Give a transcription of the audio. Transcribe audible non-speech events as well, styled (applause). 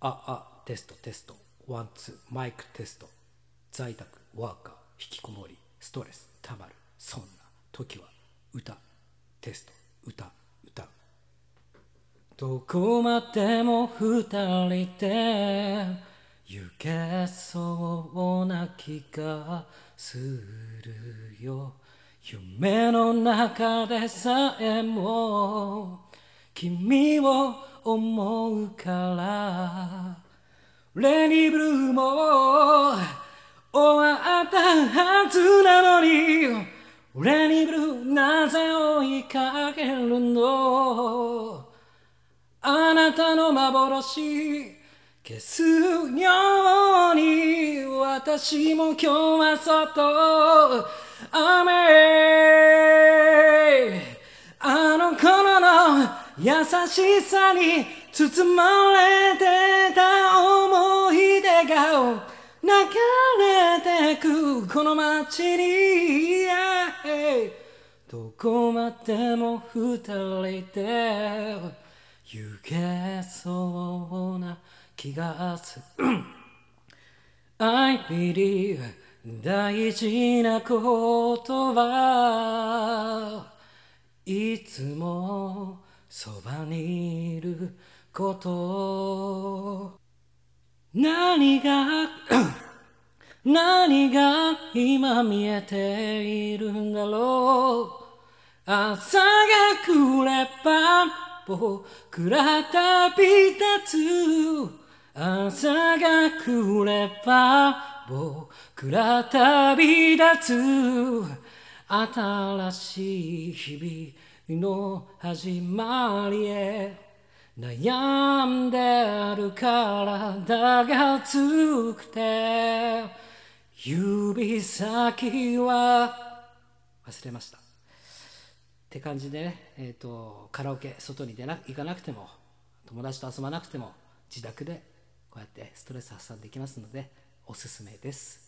ああテストテスト。ワンツー。マイクテスト。在宅ワーカー。引きこもりストレス。たまる。そんな。時は歌。テスト。歌。歌どこまでも二人で行けそうな気がするよ。夢の中でさえも君を思うからレニブルーも終わったはずなのにレニブルーなぜ追いかけるの？あなたの幻消すように私も今日はそっと雨。あの頃の優しさに包まれてた思い。流れてくこの街にどこまでも二人で行けそうな気がする。I believe 大事なことはいつもそばにいること。何が (coughs) 何が今見えているんだろう。朝が来れば僕ら旅立つ。朝が来れば僕ら旅立つ。新しい日々の始まりへ。悩んでる体が熱くて指先は忘れました。って感じでね、えーと、カラオケ外に出な行かなくても友達と遊ばなくても自宅でこうやってストレス発散できますのでおすすめです。